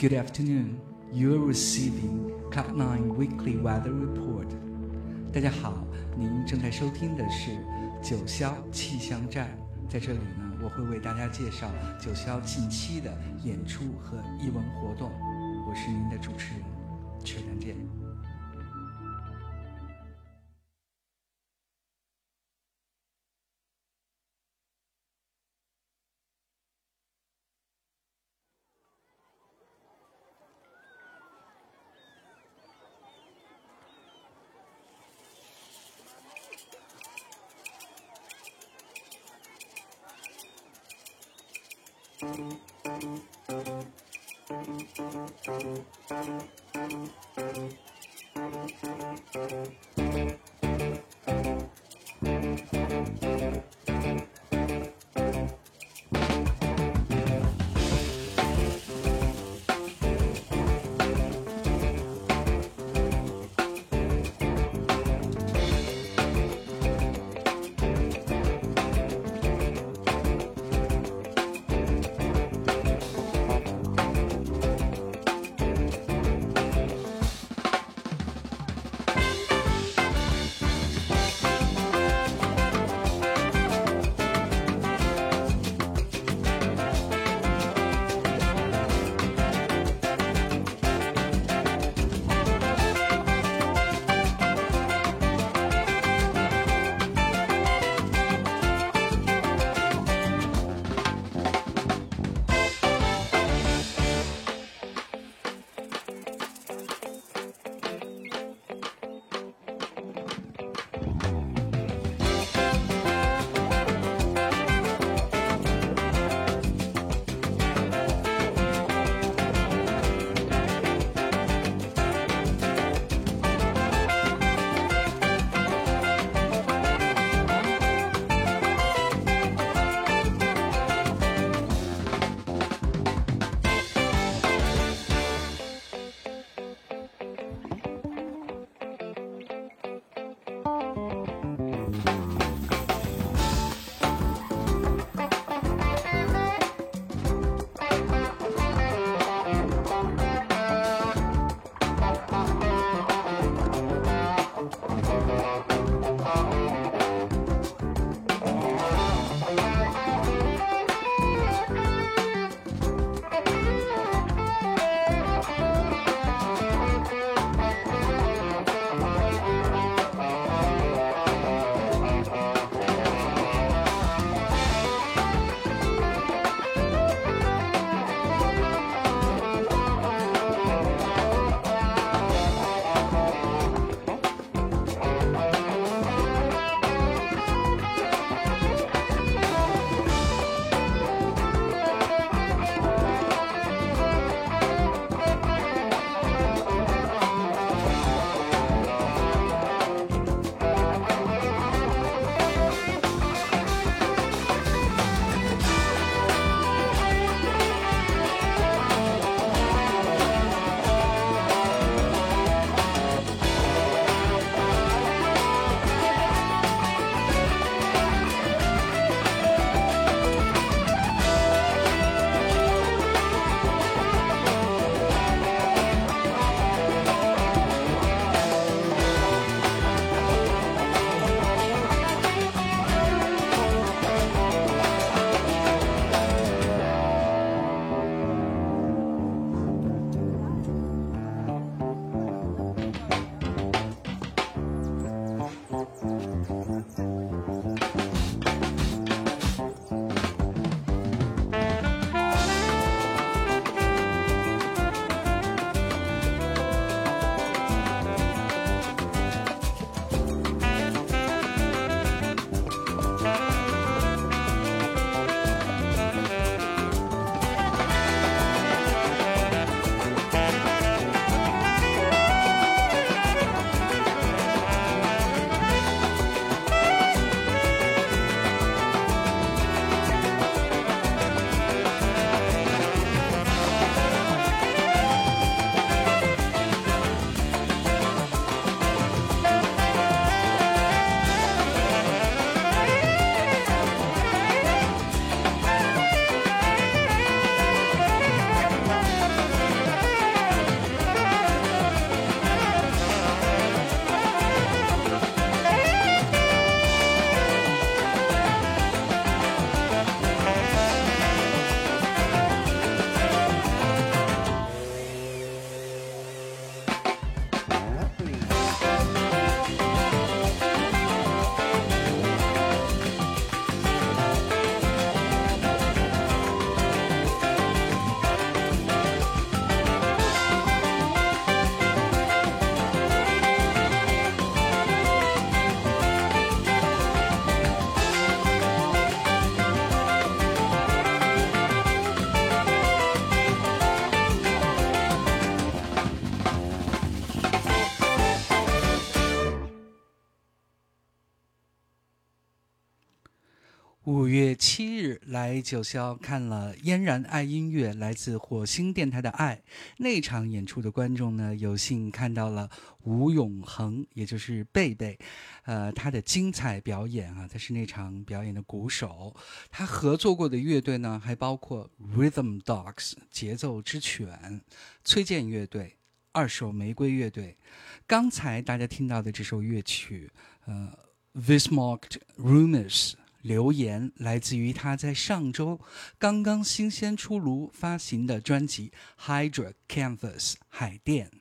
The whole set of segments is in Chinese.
Good afternoon. You are receiving cup Nine Weekly Weather Report. 大家好，您正在收听的是九霄气象站。在这里呢，我会为大家介绍九霄近期的演出和艺文活动。我是您的主持人，曲南健。Thank you. 来九霄看了嫣然爱音乐来自火星电台的爱那场演出的观众呢，有幸看到了吴永恒，也就是贝贝，呃，他的精彩表演啊，他是那场表演的鼓手。他合作过的乐队呢，还包括 Rhythm Dogs 节奏之犬、崔健乐队、二手玫瑰乐队。刚才大家听到的这首乐曲，呃，This Marked Rumors。留言来自于他在上周刚刚新鲜出炉发行的专辑《Hydra Canvas》海淀。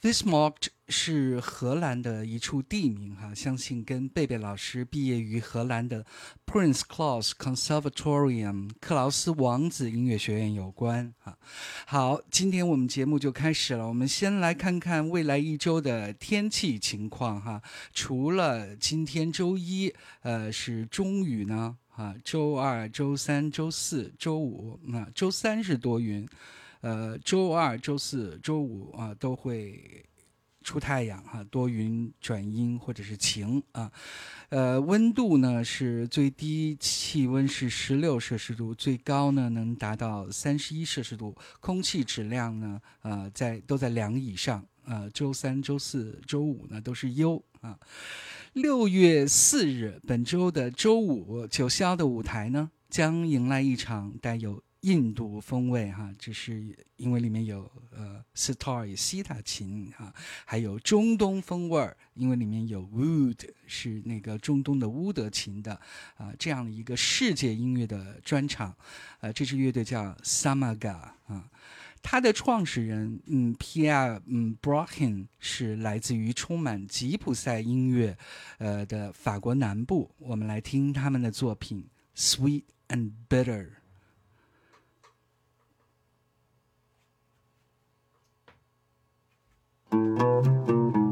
Vismarkt 是荷兰的一处地名，哈，相信跟贝贝老师毕业于荷兰的 Prince Claus Conservatorium 克劳斯王子音乐学院有关，哈。好，今天我们节目就开始了，我们先来看看未来一周的天气情况，哈。除了今天周一，呃，是中雨呢，啊，周二、周三、周四周五，那周三是多云。呃，周二、周四周五啊，都会出太阳哈，多云转阴或者是晴啊。呃，温度呢是最低气温是十六摄氏度，最高呢能达到三十一摄氏度，空气质量呢呃在都在良以上啊。周三、周四周五呢都是优啊。六月四日，本周的周五，九霄的舞台呢将迎来一场带有。印度风味哈，这是因为里面有呃 sitar 西塔琴哈，还有中东风味儿，因为里面有 wood 是那个中东的乌德琴的啊，这样的一个世界音乐的专场，呃，这支乐队叫 Samaga 啊，它的创始人嗯 Pierre 嗯 Brochin 是来自于充满吉普赛音乐呃的法国南部，我们来听他们的作品 Sweet and Bitter。うん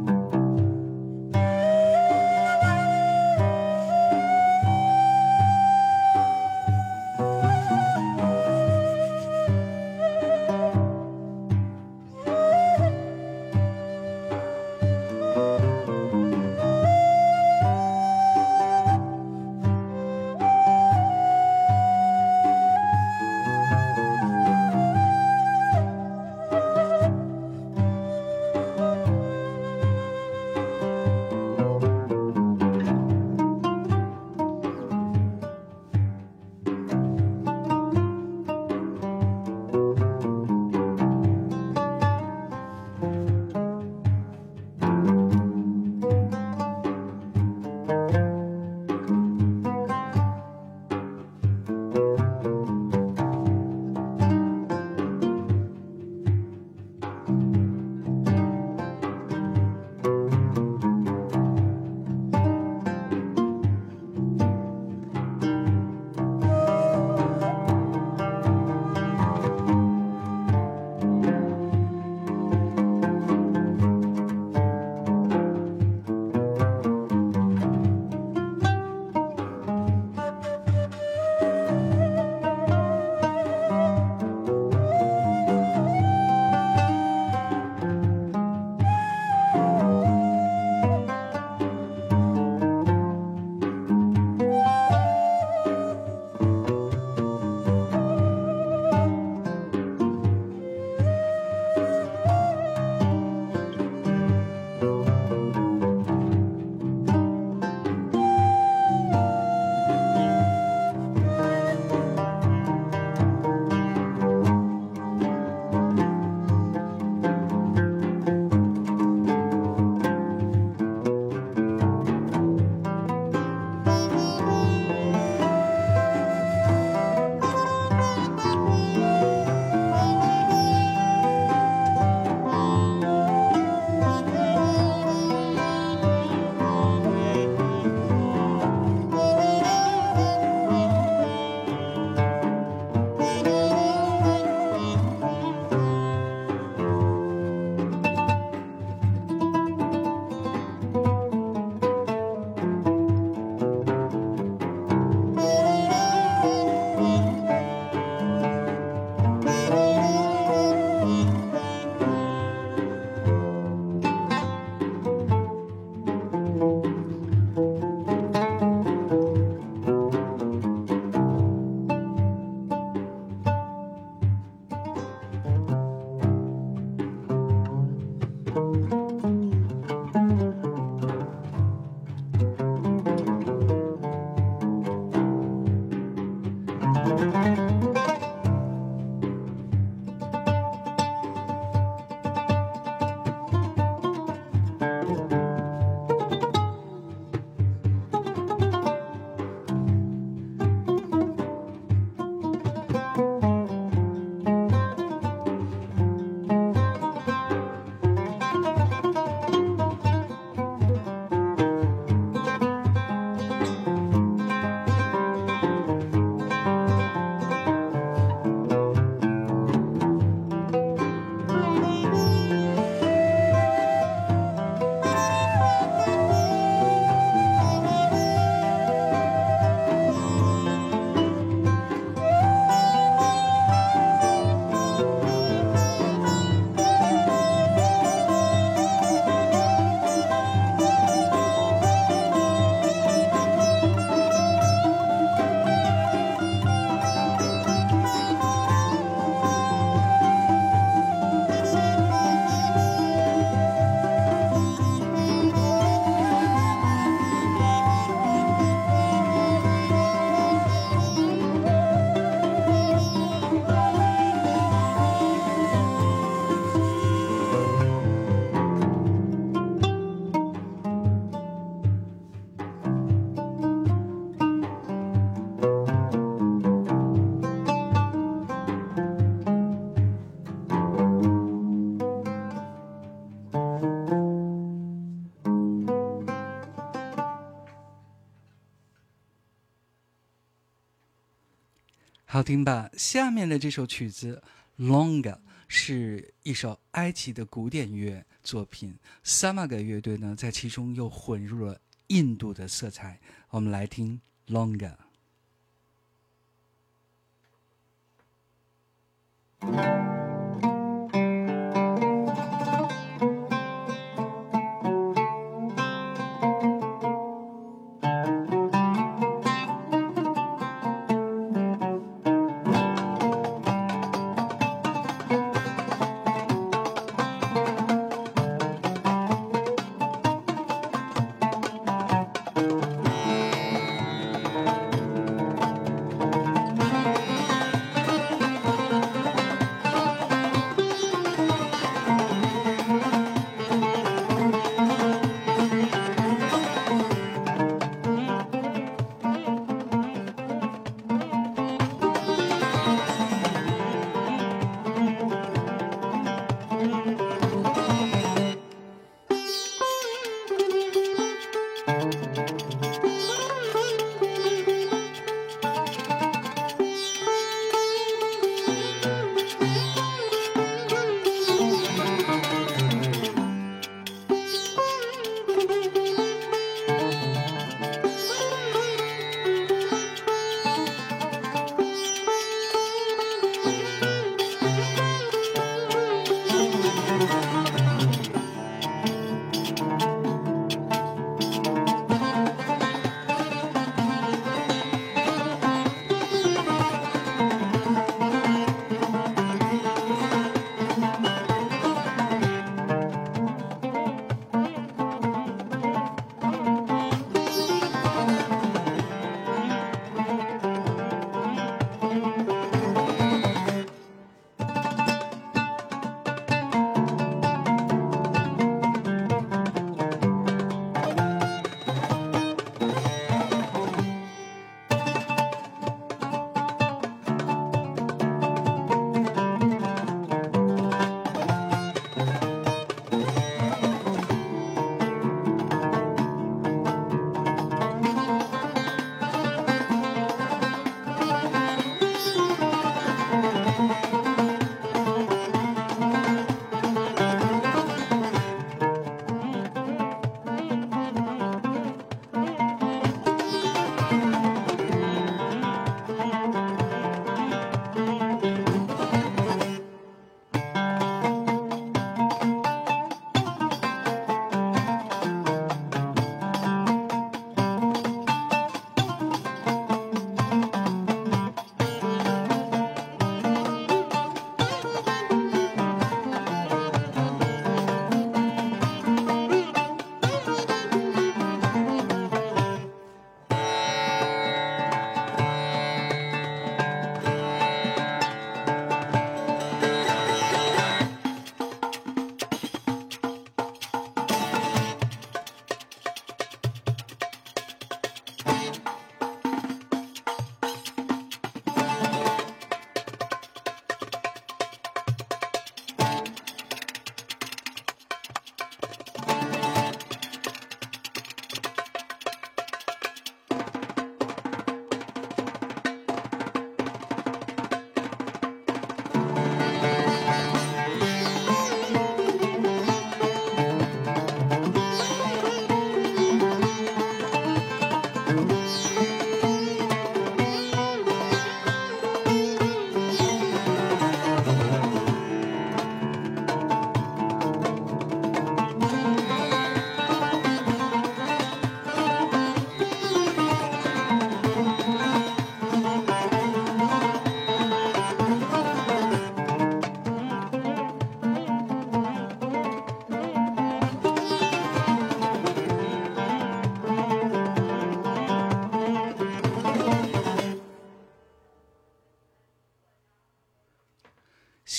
好听吧？下面的这首曲子《Longer》是一首埃及的古典乐作品，萨玛格乐队呢在其中又混入了印度的色彩。我们来听《Longer》。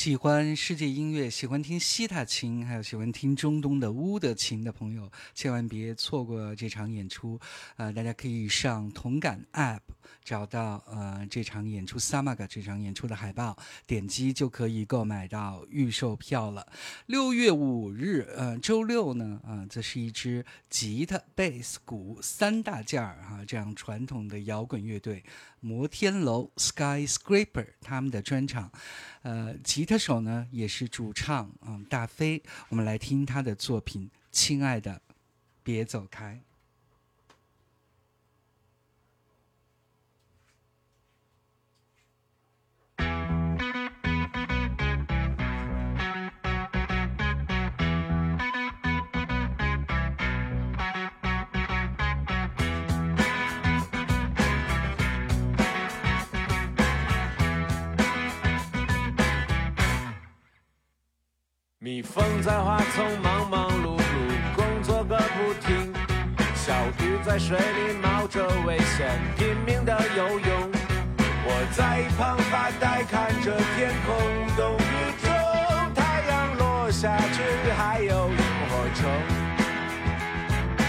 喜欢世界音乐、喜欢听西塔琴，还有喜欢听中东的乌德琴的朋友，千万别错过这场演出。呃，大家可以上同感 App 找到呃这场演出 Samaga 这场演出的海报，点击就可以购买到预售票了。六月五日，呃，周六呢，啊，这是一支吉他、贝斯、鼓三大件儿哈，这样传统的摇滚乐队摩天楼 Skyscraper 他们的专场。呃，吉他手呢也是主唱嗯，大飞。我们来听他的作品，《亲爱的，别走开》。蜜蜂在花丛忙忙碌碌，工作个不停；小鱼在水里冒着危险，拼命的游泳。我在一旁发呆，看着天空，冬雨中太阳落下去，还有萤火虫。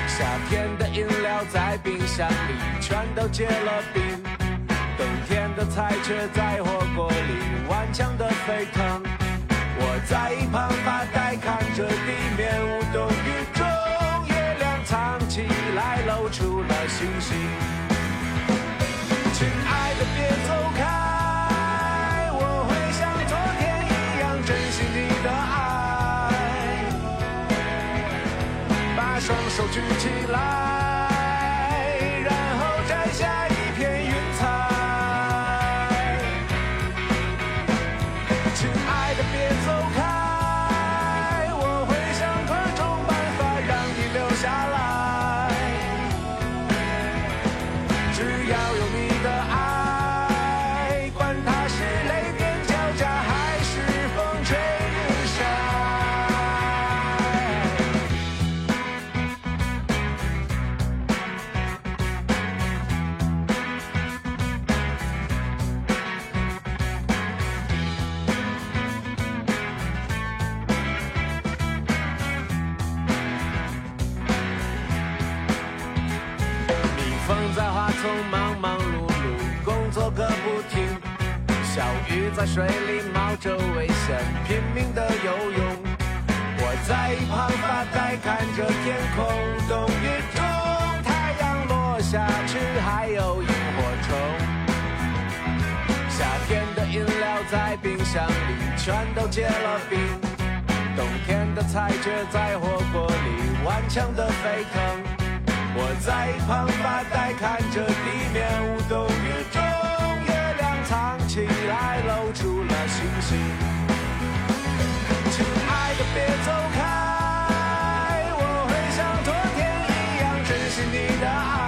夏天的饮料在冰箱里全都结了冰，冬天的菜却在火锅里顽强的沸腾。我在一旁发呆，看着地面无动于衷。月亮藏起来，露出了星星。亲爱的，别走开，我会像昨天一样珍惜你的爱。把双手举起来，在水里冒着危险，拼命的游泳。我在一旁发呆，看着天空，冬雨中太阳落下去，还有萤火虫。夏天的饮料在冰箱里全都结了冰，冬天的菜却在火锅里顽强的沸腾。我在一旁发呆，看着地面无动于衷，亲爱的，别走开，我会像昨天一样珍惜你的爱。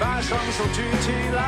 把双手举起来，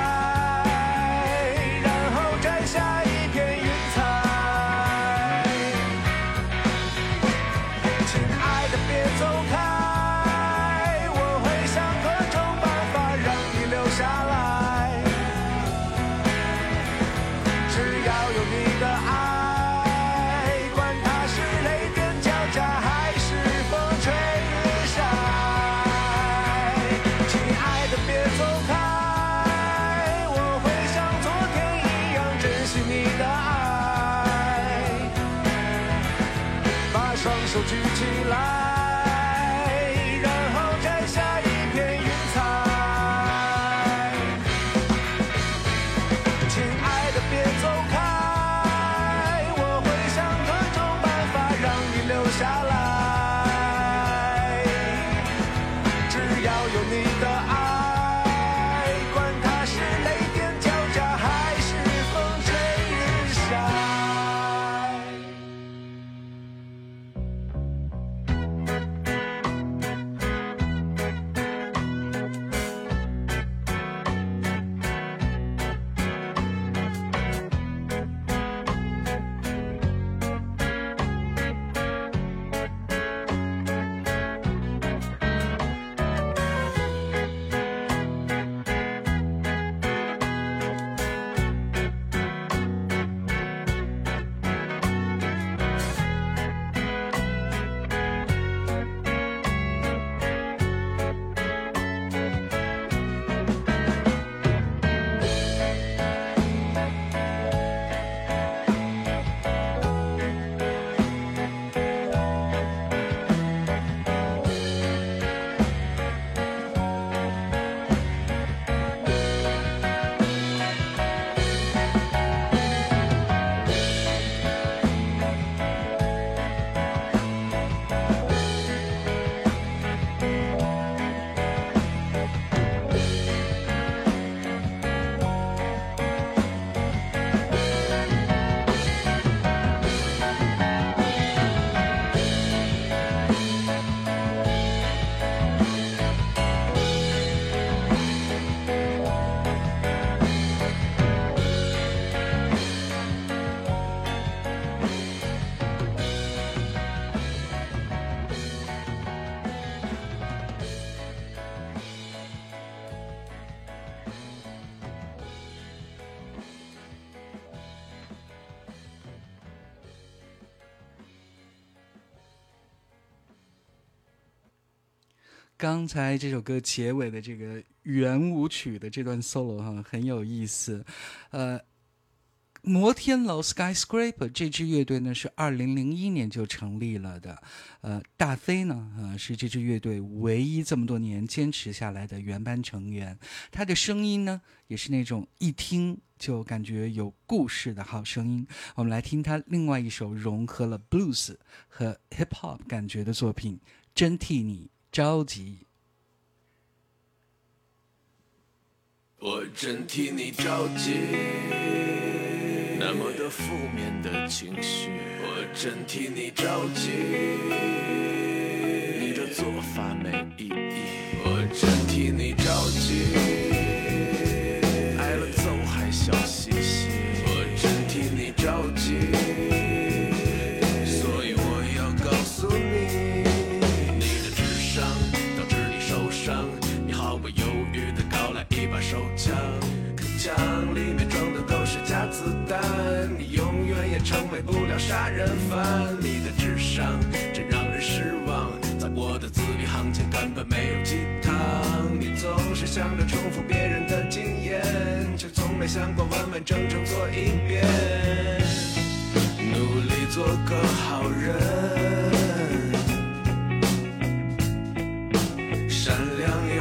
刚才这首歌结尾的这个圆舞曲的这段 solo 哈很有意思，呃，摩天楼 Skyscraper 这支乐队呢是二零零一年就成立了的，呃，大飞呢呃是这支乐队唯一这么多年坚持下来的原班成员，他的声音呢也是那种一听就感觉有故事的好声音。我们来听他另外一首融合了 blues 和 hip hop 感觉的作品，真替你。着急，我真替你着急，那么多负面的情绪，我真替你着急，你的做法没意义，成为不了杀人犯。你的智商真让人失望，在我的字里行间根本没有鸡汤。你总是想着重复别人的经验，却从没想过完完整整做一遍。努力做个好人。善良。也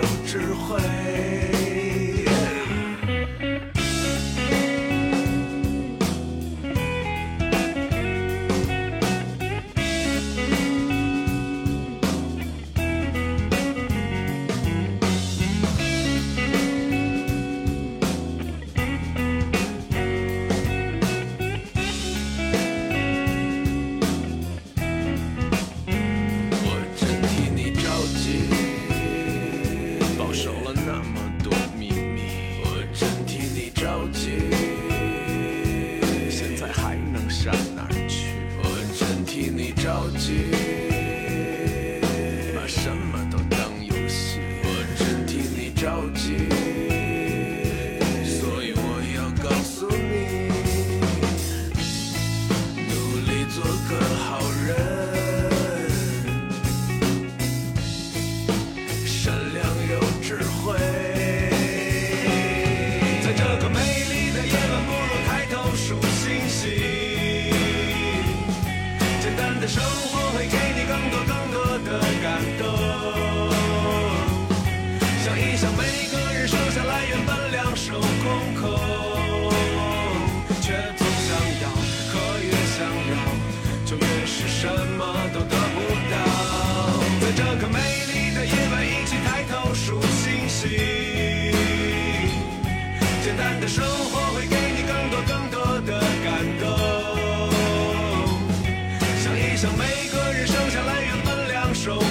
想每个人生下来原本两手空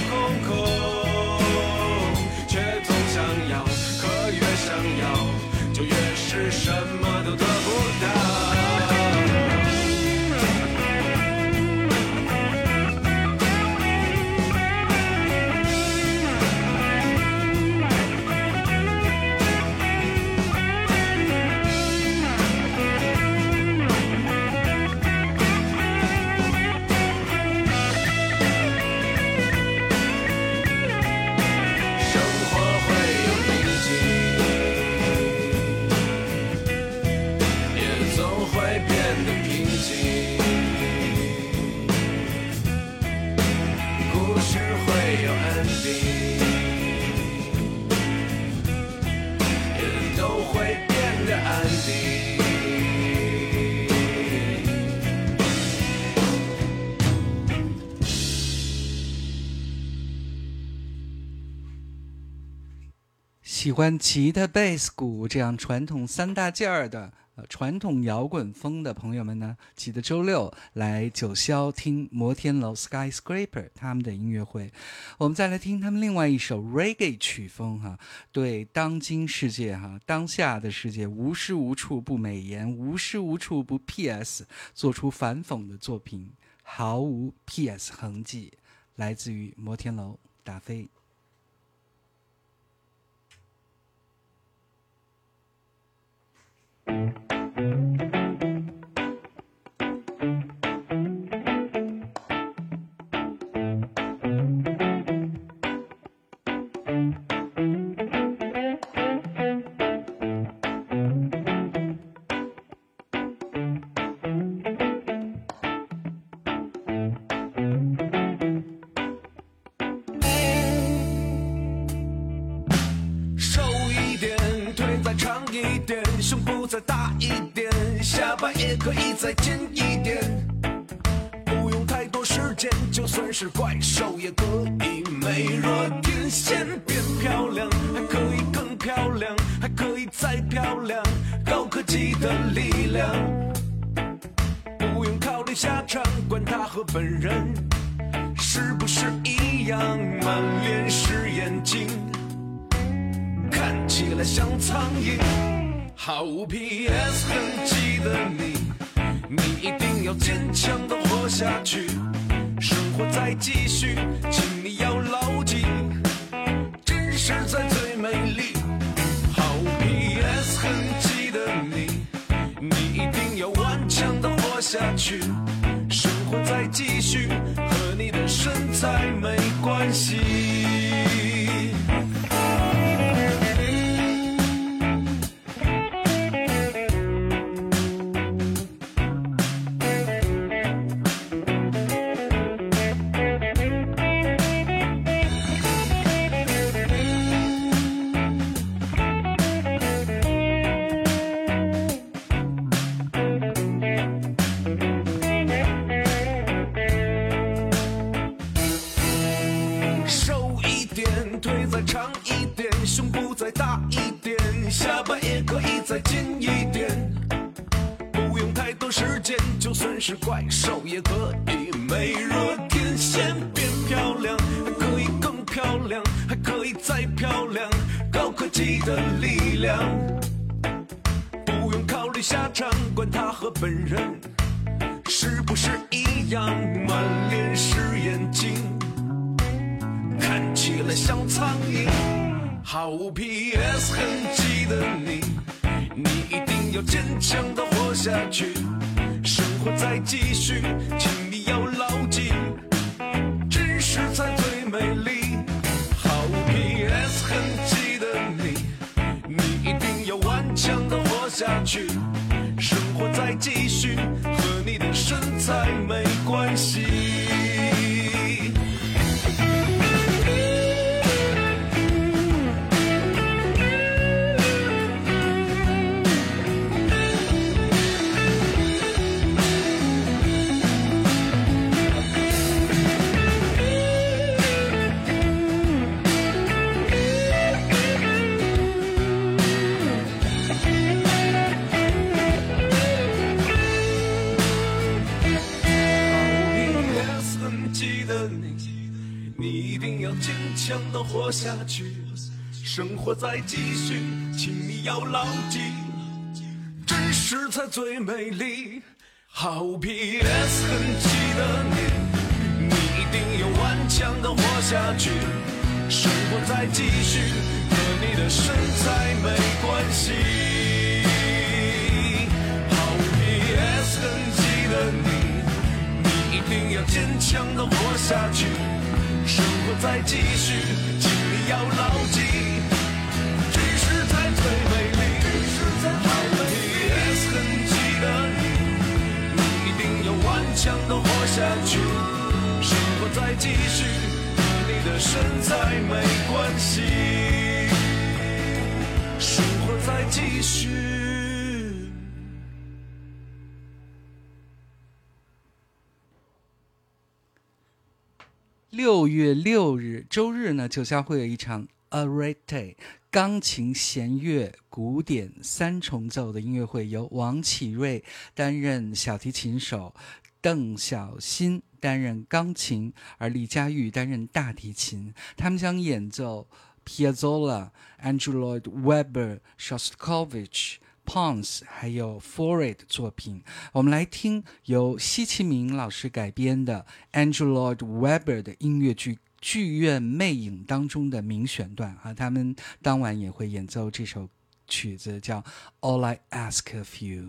空，却总想要，可越想要就越是什么。喜欢吉他、贝斯、鼓这样传统三大件儿的呃传统摇滚风的朋友们呢，记得周六来九霄听摩天楼 Skyscraper 他们的音乐会。我们再来听他们另外一首 Reggae 曲风哈，对当今世界哈当下的世界无时无处不美颜，无时无处不 PS，做出反讽的作品，毫无 PS 痕迹，来自于摩天楼打飞。点，胸部再大一点，下巴也可以再尖一点。不用太多时间，就算是怪兽也坚强的活下去，生活在继续，请你要牢记，真实才最美丽。好 PS 痕迹的你，你一定要顽强的活下去，生活在继续，和你的身材没关系。好 PS 痕迹的你。你一定要坚强的活下去，生活在继续，请你要牢记，真实才最美丽。毫无 PS 痕迹的你，你一定要顽强的活下去，生活在继续，和你的身材没关系，生活在继续。六月六日周日呢，九霄会有一场 Arete 钢琴弦乐古典三重奏的音乐会，由王启瑞担任小提琴手，邓小欣担任钢琴，而李佳玉担任大提琴。他们将演奏 Piazzolla、Andrew Lloyd Webber、Shostakovich。Pons 还有 For It 作品，我们来听由西奇明老师改编的 Andrew Lloyd Webber 的音乐剧《剧院魅影》当中的名选段啊，他们当晚也会演奏这首曲子，叫《All I Ask of You》。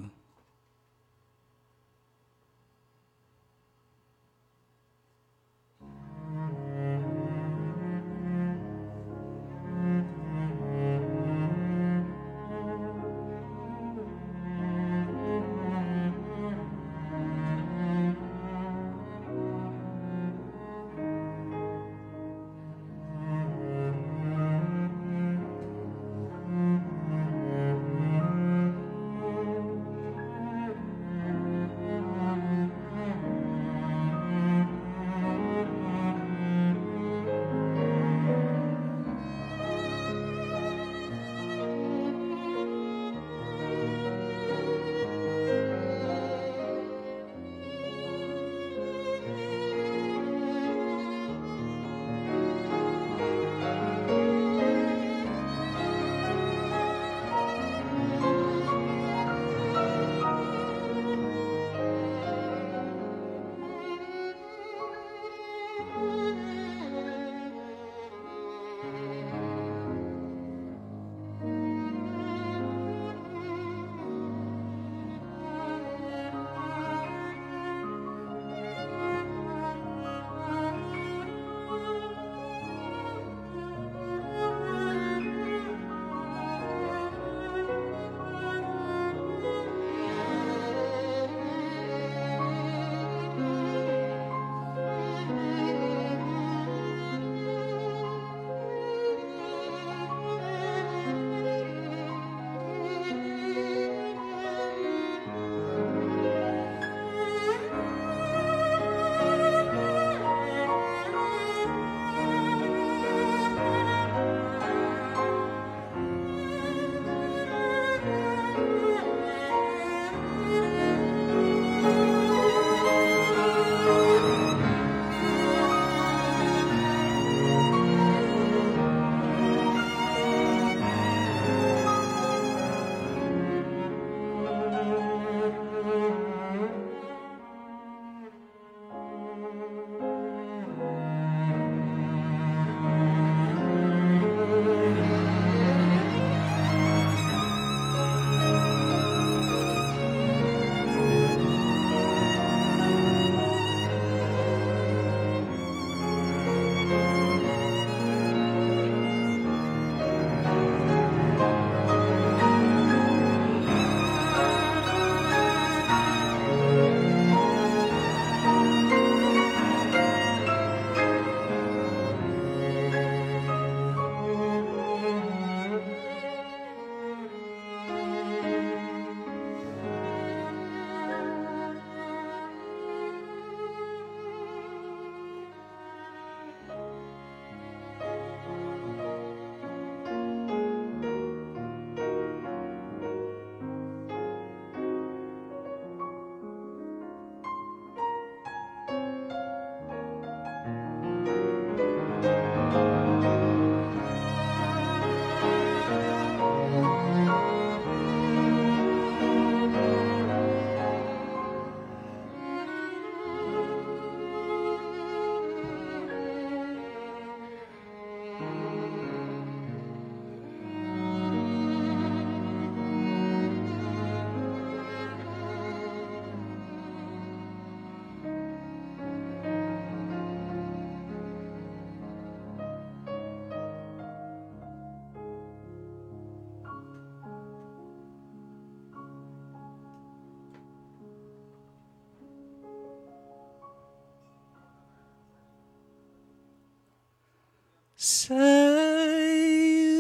i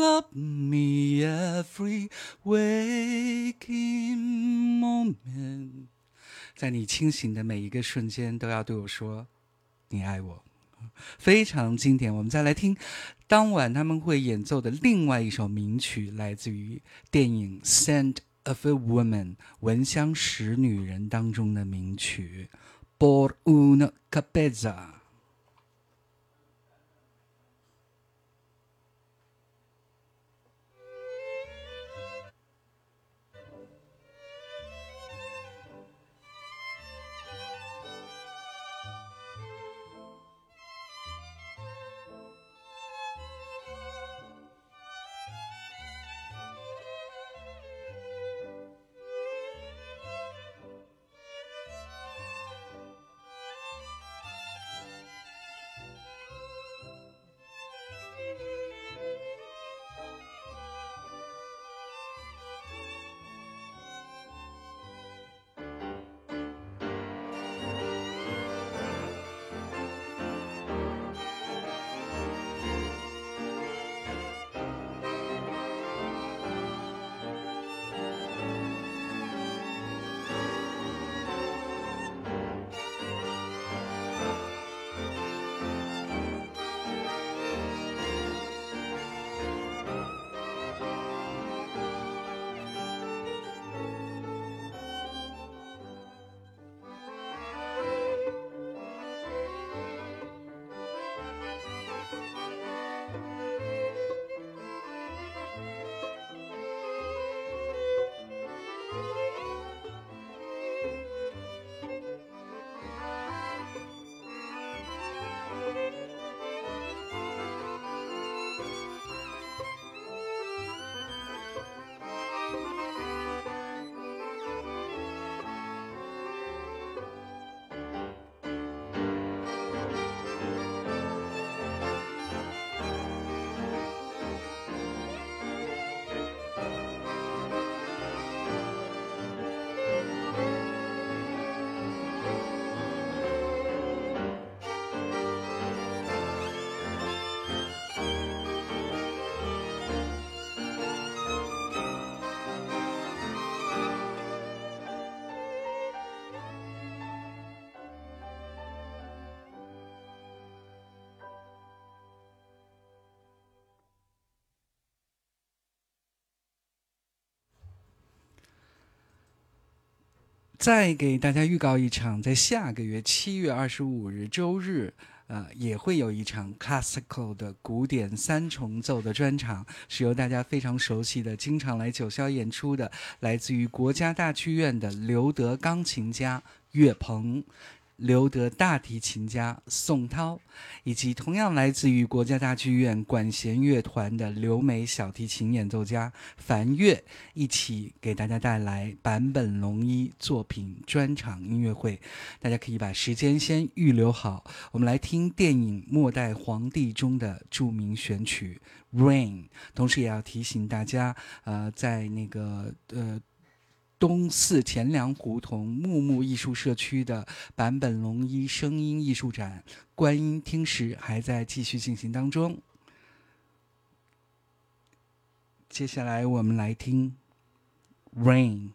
love me every waking moment 在你清醒的每一个瞬间都要对我说你爱我。非常经典我们再来听当晚他们会演奏的另外一首名曲来自于电影 scent of a woman 闻香识女人当中的名曲 born ona cabeza 再给大家预告一场，在下个月七月二十五日周日，呃，也会有一场 classical 的古典三重奏的专场，是由大家非常熟悉的、经常来九霄演出的，来自于国家大剧院的刘德钢琴家岳鹏。刘德大提琴家宋涛，以及同样来自于国家大剧院管弦乐团的刘美小提琴演奏家樊月，一起给大家带来坂本龙一作品专场音乐会。大家可以把时间先预留好，我们来听电影《末代皇帝》中的著名选曲《Rain》，同时也要提醒大家，呃，在那个呃。东四钱粮胡同木木艺术社区的坂本龙一声音艺术展《观音听时》还在继续进行当中。接下来我们来听《Rain》。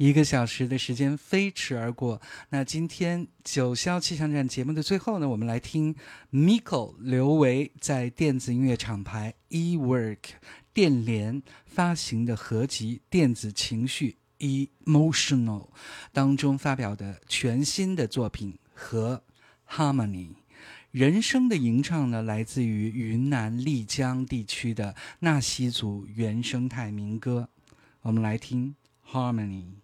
一个小时的时间飞驰而过。那今天九霄气象站节目的最后呢，我们来听 Miko 刘维在电子音乐厂牌 eWork 电联发行的合集《电子情绪 Emotional》当中发表的全新的作品和 Harmony。人声的吟唱呢，来自于云南丽江地区的纳西族原生态民歌。我们来听 Harmony。